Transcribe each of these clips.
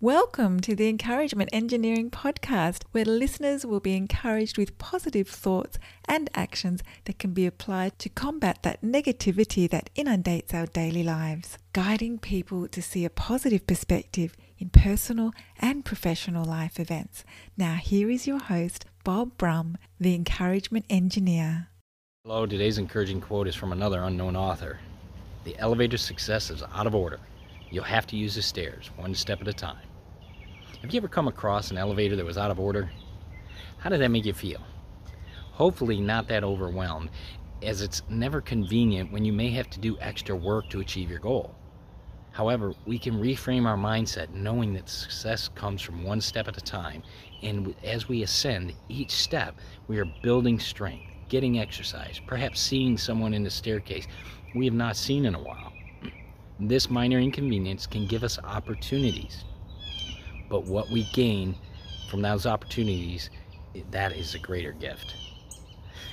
Welcome to the Encouragement Engineering Podcast, where listeners will be encouraged with positive thoughts and actions that can be applied to combat that negativity that inundates our daily lives, guiding people to see a positive perspective in personal and professional life events. Now, here is your host, Bob Brumm, the Encouragement Engineer. Hello, today's encouraging quote is from another unknown author. The elevator success is out of order. You'll have to use the stairs, one step at a time. Have you ever come across an elevator that was out of order? How did that make you feel? Hopefully, not that overwhelmed, as it's never convenient when you may have to do extra work to achieve your goal. However, we can reframe our mindset knowing that success comes from one step at a time, and as we ascend each step, we are building strength, getting exercise, perhaps seeing someone in the staircase we have not seen in a while. This minor inconvenience can give us opportunities but what we gain from those opportunities, that is a greater gift.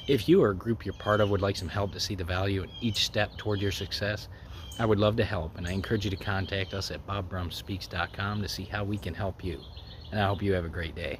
If you or a group you're part of would like some help to see the value in each step toward your success, I would love to help, and I encourage you to contact us at bobbrummspeaks.com to see how we can help you. And I hope you have a great day.